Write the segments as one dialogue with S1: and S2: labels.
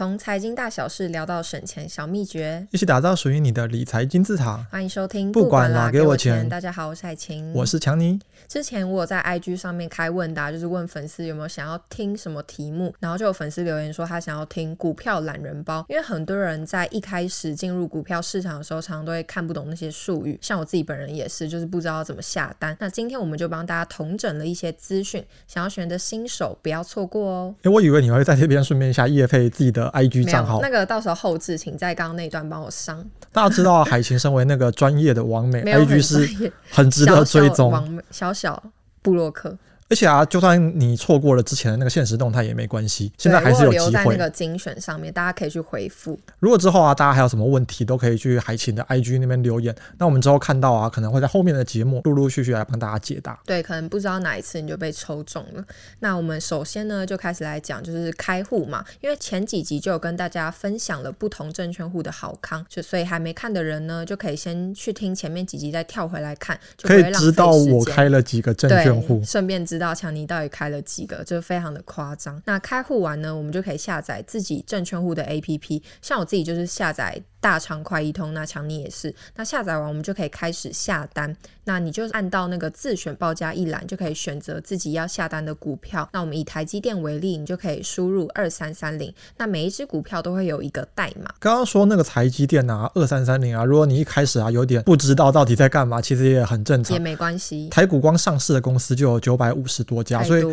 S1: 从财经大小事聊到省钱小秘诀，
S2: 一起打造属于你的理财金字塔。
S1: 欢迎收听，
S2: 不管啦，给我钱。
S1: 大家好，我是海晴，
S2: 我是强尼。
S1: 之前我有在 IG 上面开问答，就是问粉丝有没有想要听什么题目，然后就有粉丝留言说他想要听股票懒人包，因为很多人在一开始进入股票市场的时候，常常都会看不懂那些术语，像我自己本人也是，就是不知道怎么下单。那今天我们就帮大家统整了一些资讯，想要学的新手不要错过哦。
S2: 哎，我以为你会在这边顺便一下业配自己的 IG 账号，
S1: 那个到时候后置，请在刚刚那段帮我上。
S2: 大家知道海晴身为那个专业的网美，IG 是很值得追
S1: 踪，小小部落客。
S2: 而且啊，就算你错过了之前的那个现实动态也没关系，现在还是有机会。
S1: 留在那个精选上面，大家可以去回复。
S2: 如果之后啊，大家还有什么问题，都可以去海琴的 IG 那边留言。那我们之后看到啊，可能会在后面的节目陆陆续续来帮大家解答。
S1: 对，可能不知道哪一次你就被抽中了。那我们首先呢，就开始来讲，就是开户嘛。因为前几集就有跟大家分享了不同证券户的好康，就所以还没看的人呢，就可以先去听前面几集，再跳回来看，就可
S2: 以知道我开了几个证券户，
S1: 顺便知道强尼到底开。了几个，就非常的夸张。那开户完呢，我们就可以下载自己证券户的 APP。像我自己就是下载。大长快一通，那强尼也是。那下载完，我们就可以开始下单。那你就按到那个自选报价一栏，就可以选择自己要下单的股票。那我们以台积电为例，你就可以输入二三三零。那每一只股票都会有一个代码。
S2: 刚刚说那个台积电啊，二三三零啊，如果你一开始啊有点不知道到底在干嘛，其实也很正常，
S1: 也没关系。
S2: 台股光上市的公司就有九百五十多家，所以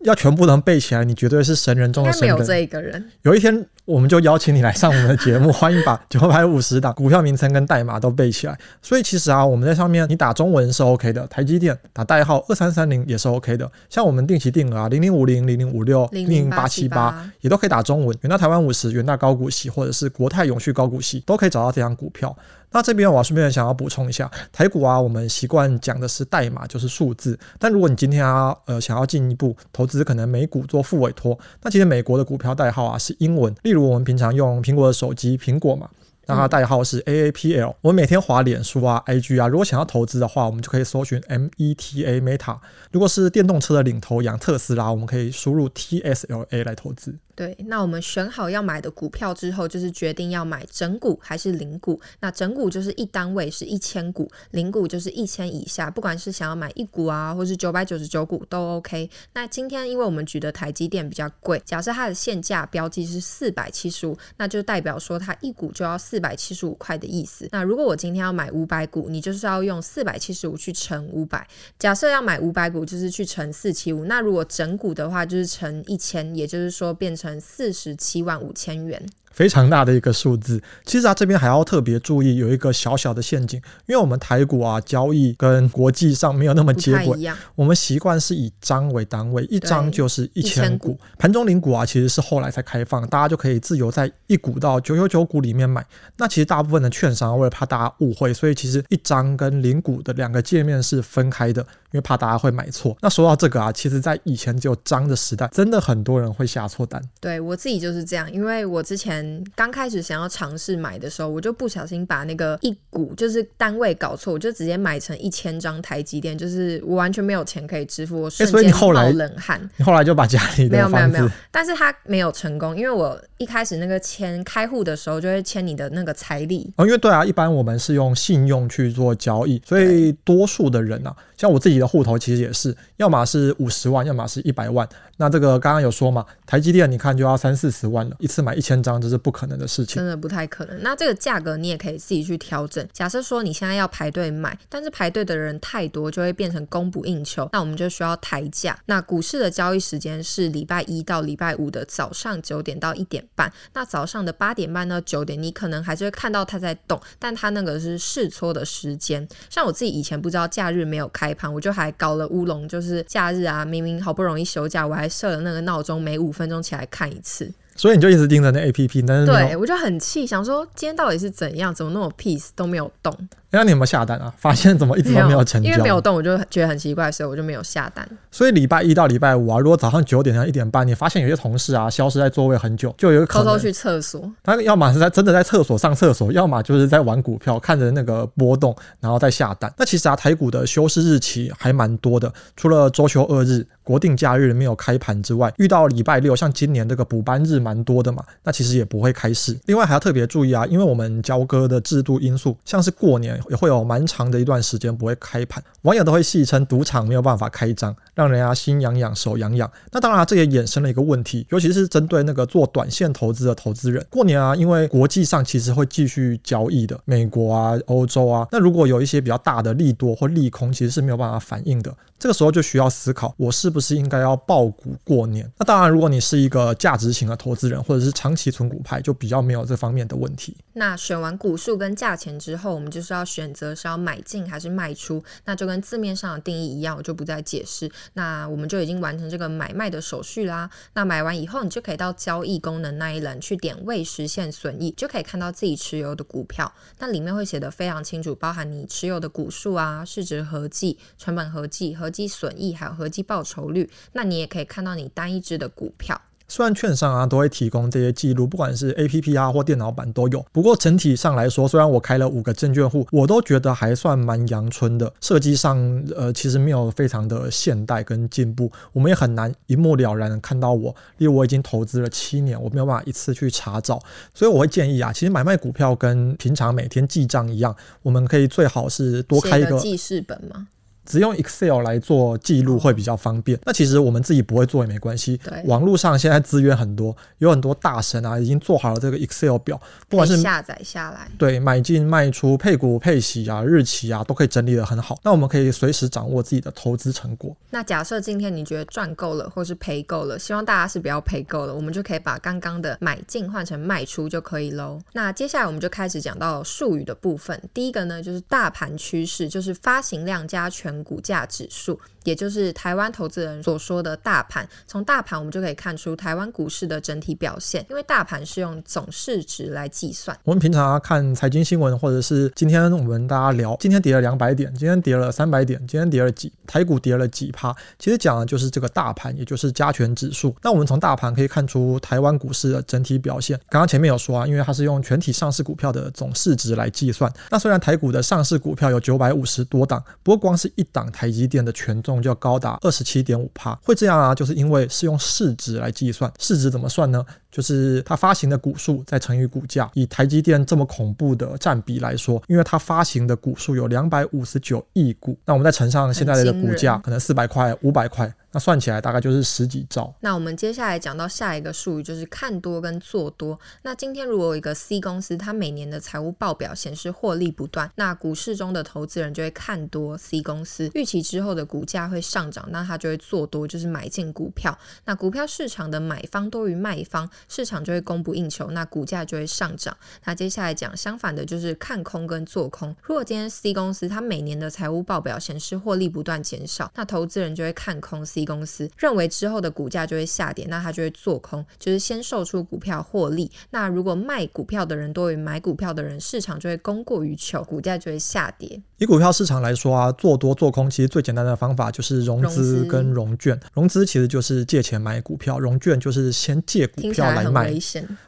S2: 要全部能背起来，你绝对是神人中的神人。
S1: 没有这一个人。
S2: 有一天。我们就邀请你来上我们的节目，欢迎把九百五十档股票名称跟代码都背起来。所以其实啊，我们在上面你打中文是 OK 的，台积电打代号二三三零也是 OK 的。像我们定期定额啊，零零五零、零零五六、零零八七八也都可以打中文。远大台湾五十、远大高股息或者是国泰永续高股息都可以找到这张股票。那这边我顺便想要补充一下，台股啊，我们习惯讲的是代码，就是数字。但如果你今天啊，呃，想要进一步投资，可能美股做复委托，那其实美国的股票代号啊是英文。例如我们平常用苹果的手机，苹果嘛。那它代号是 AAPL。我们每天滑脸书啊、IG 啊，如果想要投资的话，我们就可以搜寻 META Meta。如果是电动车的领头羊特斯拉，我们可以输入 TSLA 来投资。
S1: 对，那我们选好要买的股票之后，就是决定要买整股还是零股。那整股就是一单位是一千股，零股就是一千以下。不管是想要买一股啊，或是九百九十九股都 OK。那今天因为我们举的台积电比较贵，假设它的现价标记是四百七十五，那就代表说它一股就要四百七十五块的意思。那如果我今天要买五百股，你就是要用四百七十五去乘五百。假设要买五百股，就是去乘四七五。那如果整股的话，就是乘一千，也就是说变成四十七万五千元。
S2: 非常大的一个数字，其实啊，这边还要特别注意有一个小小的陷阱，因为我们台股啊交易跟国际上没有那么接轨，我们习惯是以张为单位，一张就是一千股。盘中零股啊，其实是后来才开放，大家就可以自由在一股到九九九股里面买。那其实大部分的券商为了怕大家误会，所以其实一张跟零股的两个界面是分开的，因为怕大家会买错。那说到这个啊，其实在以前只有张的时代，真的很多人会下错单。
S1: 对，我自己就是这样，因为我之前。刚开始想要尝试买的时候，我就不小心把那个一股就是单位搞错，我就直接买成一千张台积电，就是我完全没有钱可以支付，我瞬间冒冷汗。
S2: 你后来就把家里的，
S1: 没有没有没有，但是他没有成功，因为我一开始那个签开户的时候就会签你的那个财力。
S2: 哦，因为对啊，一般我们是用信用去做交易，所以多数的人啊，像我自己的户头其实也是，要么是五十万，要么是一百万。那这个刚刚有说嘛，台积电你看就要三四十万了，一次买一千张这是不可能的事情，
S1: 真的不太可能。那这个价格你也可以自己去调整。假设说你现在要排队买，但是排队的人太多，就会变成供不应求，那我们就需要抬价。那股市的交易时间是礼拜一到礼拜五的早上九点到一点半。那早上的八点半到九点，你可能还是会看到它在动，但它那个是试错的时间。像我自己以前不知道假日没有开盘，我就还搞了乌龙，就是假日啊，明明好不容易休假，我还设了那个闹钟，每五分钟起来看一次。
S2: 所以你就一直盯着那 APP，但是
S1: 对，我就很气，想说今天到底是怎样，怎么那么 peace 都没有动。
S2: 那你有没有下单啊？发现怎么一直都没有成交？
S1: 因为没有动，我就觉得很奇怪，所以我就没有下单。
S2: 所以礼拜一到礼拜五啊，如果早上九点到一点半，你发现有些同事啊消失在座位很久，就有可能
S1: 偷偷去厕所。
S2: 他要么是在真的在厕所上厕所，要么就是在玩股票，看着那个波动，然后再下单。那其实啊，台股的休市日期还蛮多的，除了周休二日、国定假日没有开盘之外，遇到礼拜六，像今年这个补班日蛮多的嘛，那其实也不会开市。另外还要特别注意啊，因为我们交割的制度因素，像是过年也会有蛮长的一段时间不会开盘，网友都会戏称赌场没有办法开张，让人家心痒痒手痒痒。那当然这也衍生了一个问题，尤其是针对那个做短线投资的投资人，过年啊，因为国际上其实会继续交易的，美国啊、欧洲啊，那如果有一些比较大的利多或利空，其实是没有办法反应的。这个时候就需要思考，我是不是应该要抱股过年？那当然，如果你是一个价值型的投资人，或者是长期存股派，就比较没有这方面的问题。
S1: 那选完股数跟价钱之后，我们就是要选择是要买进还是卖出。那就跟字面上的定义一样，我就不再解释。那我们就已经完成这个买卖的手续啦。那买完以后，你就可以到交易功能那一栏去点未实现损益，就可以看到自己持有的股票。那里面会写得非常清楚，包含你持有的股数啊、市值合计、成本合计合计损益还有合计报酬率，那你也可以看到你单一只的股票。
S2: 虽然券商啊都会提供这些记录，不管是 APP 啊或电脑版都有。不过整体上来说，虽然我开了五个证券户，我都觉得还算蛮阳春的。设计上，呃，其实没有非常的现代跟进步，我们也很难一目了然的看到我。例如我已经投资了七年，我没有办法一次去查找，所以我会建议啊，其实买卖股票跟平常每天记账一样，我们可以最好是多开一个
S1: 记事本吗？
S2: 只用 Excel 来做记录会比较方便。那其实我们自己不会做也没关系。
S1: 对，
S2: 网络上现在资源很多，有很多大神啊，已经做好了这个 Excel 表，不管是
S1: 下载下来，
S2: 对，买进卖出、配股配息啊、日期啊，都可以整理的很好。那我们可以随时掌握自己的投资成果。
S1: 那假设今天你觉得赚够了，或是赔够了，希望大家是不要赔够了，我们就可以把刚刚的买进换成卖出就可以喽。那接下来我们就开始讲到术语的部分。第一个呢，就是大盘趋势，就是发行量加权股价指数。也就是台湾投资人所说的大盘，从大盘我们就可以看出台湾股市的整体表现，因为大盘是用总市值来计算。
S2: 我们平常看财经新闻，或者是今天我们大家聊，今天跌了两百点，今天跌了三百点，今天跌了几，台股跌了几趴，其实讲的就是这个大盘，也就是加权指数。那我们从大盘可以看出台湾股市的整体表现。刚刚前面有说啊，因为它是用全体上市股票的总市值来计算。那虽然台股的上市股票有九百五十多档，不过光是一档台积电的权重。就要高达二十七点五帕，会这样啊？就是因为是用市值来计算，市值怎么算呢？就是它发行的股数再乘以股价。以台积电这么恐怖的占比来说，因为它发行的股数有两百五十九亿股，那我们再乘上现在的股价，可能四百块、五百块。那算起来大概就是十几兆。
S1: 那我们接下来讲到下一个术语，就是看多跟做多。那今天如果有一个 C 公司，它每年的财务报表显示获利不断，那股市中的投资人就会看多 C 公司，预期之后的股价会上涨，那他就会做多，就是买进股票。那股票市场的买方多于卖方，市场就会供不应求，那股价就会上涨。那接下来讲相反的，就是看空跟做空。如果今天 C 公司它每年的财务报表显示获利不断减少，那投资人就会看空 C。公司认为之后的股价就会下跌，那他就会做空，就是先售出股票获利。那如果卖股票的人多于买股票的人，市场就会供过于求，股价就会下跌。
S2: 以股票市场来说啊，做多做空其实最简单的方法就是融资跟融券。融资其实就是借钱买股票，融券就是先借股票
S1: 来卖。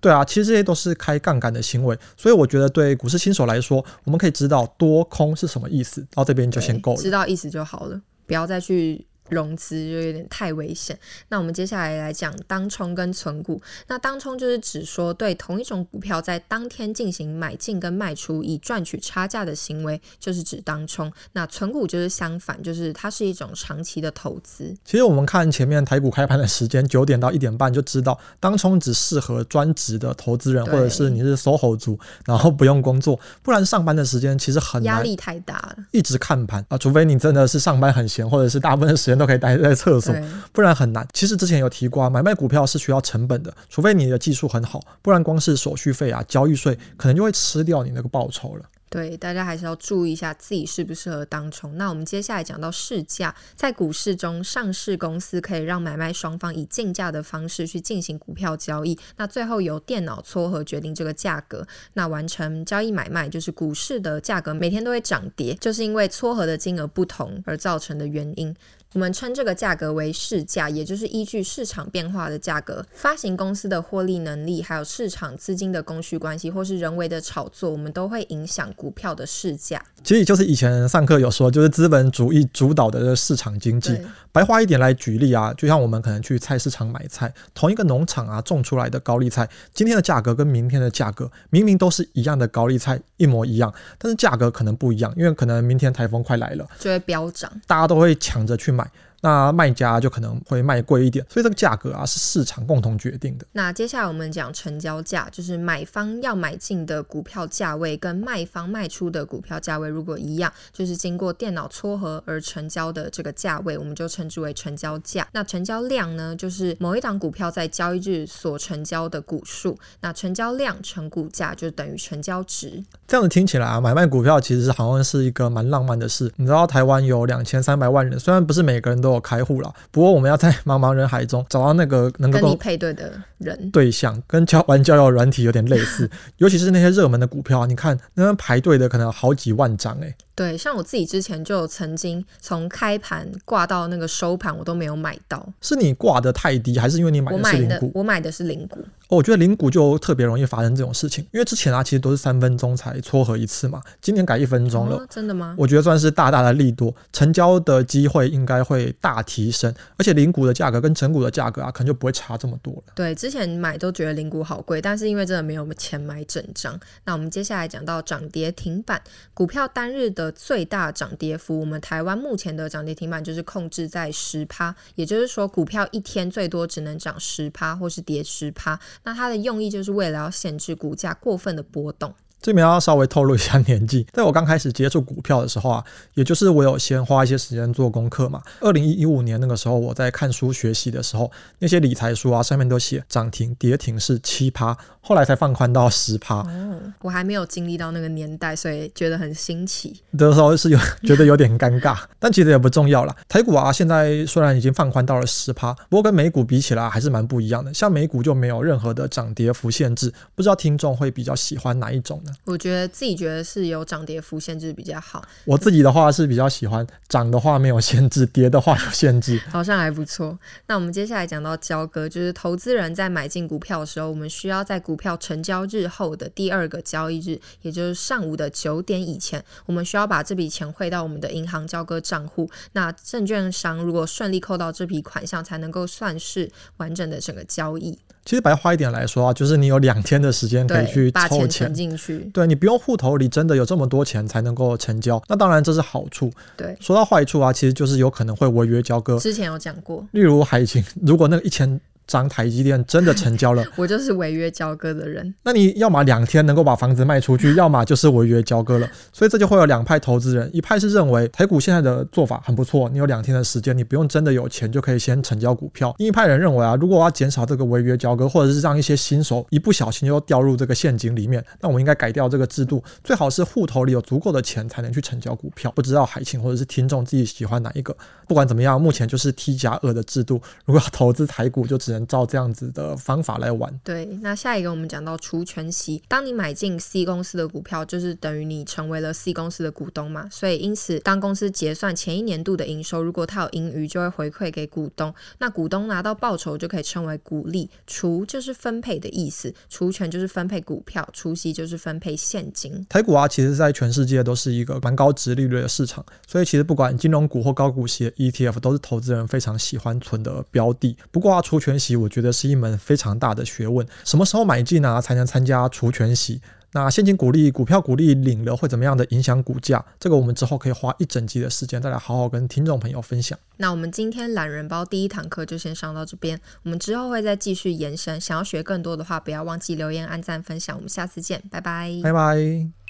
S2: 对啊，其实这些都是开杠杆的行为。所以我觉得对股市新手来说，我们可以知道多空是什么意思，到这边就先够了。
S1: 知道意思就好了，不要再去。融资就有点太危险。那我们接下来来讲当冲跟存股。那当冲就是指说对同一种股票在当天进行买进跟卖出以赚取差价的行为，就是指当冲。那存股就是相反，就是它是一种长期的投资。
S2: 其实我们看前面台股开盘的时间九点到一点半就知道，当冲只适合专职的投资人，或者是你是 SOHO 族，然后不用工作，不然上班的时间其实很，
S1: 压力太大了，
S2: 一直看盘啊，除非你真的是上班很闲，或者是大部分时间。都可以待在厕所，不然很难。其实之前有提过啊，买卖股票是需要成本的，除非你的技术很好，不然光是手续费啊、交易税，可能就会吃掉你那个报酬了。
S1: 对，大家还是要注意一下自己适不适合当冲。那我们接下来讲到市价，在股市中，上市公司可以让买卖双方以竞价的方式去进行股票交易，那最后由电脑撮合决定这个价格，那完成交易买卖，就是股市的价格每天都会涨跌，就是因为撮合的金额不同而造成的原因。我们称这个价格为市价，也就是依据市场变化的价格。发行公司的获利能力，还有市场资金的供需关系，或是人为的炒作，我们都会影响股票的市价。
S2: 其实就是以前上课有说，就是资本主义主导的这个市场经济。白话一点来举例啊，就像我们可能去菜市场买菜，同一个农场啊种出来的高丽菜，今天的价格跟明天的价格明明都是一样的高丽菜，一模一样，但是价格可能不一样，因为可能明天台风快来了，
S1: 就会飙涨，
S2: 大家都会抢着去买。那卖家就可能会卖贵一点，所以这个价格啊是市场共同决定的。
S1: 那接下来我们讲成交价，就是买方要买进的股票价位跟卖方卖出的股票价位如果一样，就是经过电脑撮合而成交的这个价位，我们就称之为成交价。那成交量呢，就是某一档股票在交易日所成交的股数。那成交量乘股价就等于成交值。
S2: 这样子听起来啊，买卖股票其实好像是一个蛮浪漫的事。你知道台湾有两千三百万人，虽然不是每个人都有开户了，不过我们要在茫茫人海中找到那个能够
S1: 跟你配对的人
S2: 对象，跟交玩交友软体有点类似。尤其是那些热门的股票，你看那边排队的可能有好几万张哎。
S1: 对，像我自己之前就曾经从开盘挂到那个收盘，我都没有买到。
S2: 是你挂的太低，还是因为你买的是零股？
S1: 我买的是零股。
S2: 哦，我觉得零股就特别容易发生这种事情，因为之前啊，其实都是三分钟才撮合一次嘛，今年改一分钟了。
S1: 哦，真的吗？
S2: 我觉得算是大大的利多，成交的机会应该会大提升，而且零股的价格跟整股的价格啊，可能就不会差这么多了。
S1: 对，之前买都觉得零股好贵，但是因为真的没有钱买整张。那我们接下来讲到涨跌停板，股票单日的最大涨跌幅，我们台湾目前的涨跌停板就是控制在十趴，也就是说股票一天最多只能涨十趴或是跌十趴。那它的用意就是为了要限制股价过分的波动。
S2: 这边要稍微透露一下年纪，在我刚开始接触股票的时候啊，也就是我有先花一些时间做功课嘛。二零一五年那个时候，我在看书学习的时候，那些理财书啊上面都写涨停跌停是奇葩，后来才放宽到十趴。
S1: 哦，我还没有经历到那个年代，所以觉得很新奇。
S2: 的时候是有 觉得有点尴尬，但其实也不重要啦。台股啊，现在虽然已经放宽到了十趴，不过跟美股比起来还是蛮不一样的。像美股就没有任何的涨跌幅限制，不知道听众会比较喜欢哪一种呢？
S1: 我觉得自己觉得是有涨跌幅限制比较好。
S2: 我自己的话是比较喜欢涨的话没有限制，跌的话有限制，
S1: 好像还不错。那我们接下来讲到交割，就是投资人在买进股票的时候，我们需要在股票成交日后的第二个交易日，也就是上午的九点以前，我们需要把这笔钱汇到我们的银行交割账户。那证券商如果顺利扣到这笔款项，才能够算是完整的整个交易。
S2: 其实白话一点来说啊，就是你有两天的时间可以去凑钱，
S1: 钱进去。
S2: 对，你不用户头里真的有这么多钱才能够成交，那当然这是好处。
S1: 对，
S2: 说到坏处啊，其实就是有可能会违约交割。
S1: 之前有讲过，
S2: 例如海清，如果那个一千。张台积电真的成交了，
S1: 我就是违约交割的人。
S2: 那你要么两天能够把房子卖出去，要么就是违约交割了。所以这就会有两派投资人，一派是认为台股现在的做法很不错，你有两天的时间，你不用真的有钱就可以先成交股票。另一派人认为啊，如果我要减少这个违约交割，或者是让一些新手一不小心就掉入这个陷阱里面，那我们应该改掉这个制度，最好是户头里有足够的钱才能去成交股票。不知道海清或者是听众自己喜欢哪一个？不管怎么样，目前就是 T 加二的制度，如果要投资台股，就只能照这样子的方法来玩。
S1: 对，那下一个我们讲到除权息。当你买进 C 公司的股票，就是等于你成为了 C 公司的股东嘛。所以因此，当公司结算前一年度的营收，如果它有盈余，就会回馈给股东。那股东拿到报酬就可以称为股利。除就是分配的意思，除权就是分配股票，除息就是分配现金。
S2: 台股啊，其实在全世界都是一个蛮高值利率的市场，所以其实不管金融股或高股息的 ETF，都是投资人非常喜欢存的标的。不过啊，除权息我觉得是一门非常大的学问，什么时候买进啊才能参加除权息？那现金股利、股票股利领了会怎么样的影响股价？这个我们之后可以花一整集的时间再来好好跟听众朋友分享。
S1: 那我们今天懒人包第一堂课就先上到这边，我们之后会再继续延伸。想要学更多的话，不要忘记留言、按赞、分享。我们下次见，拜拜，
S2: 拜拜。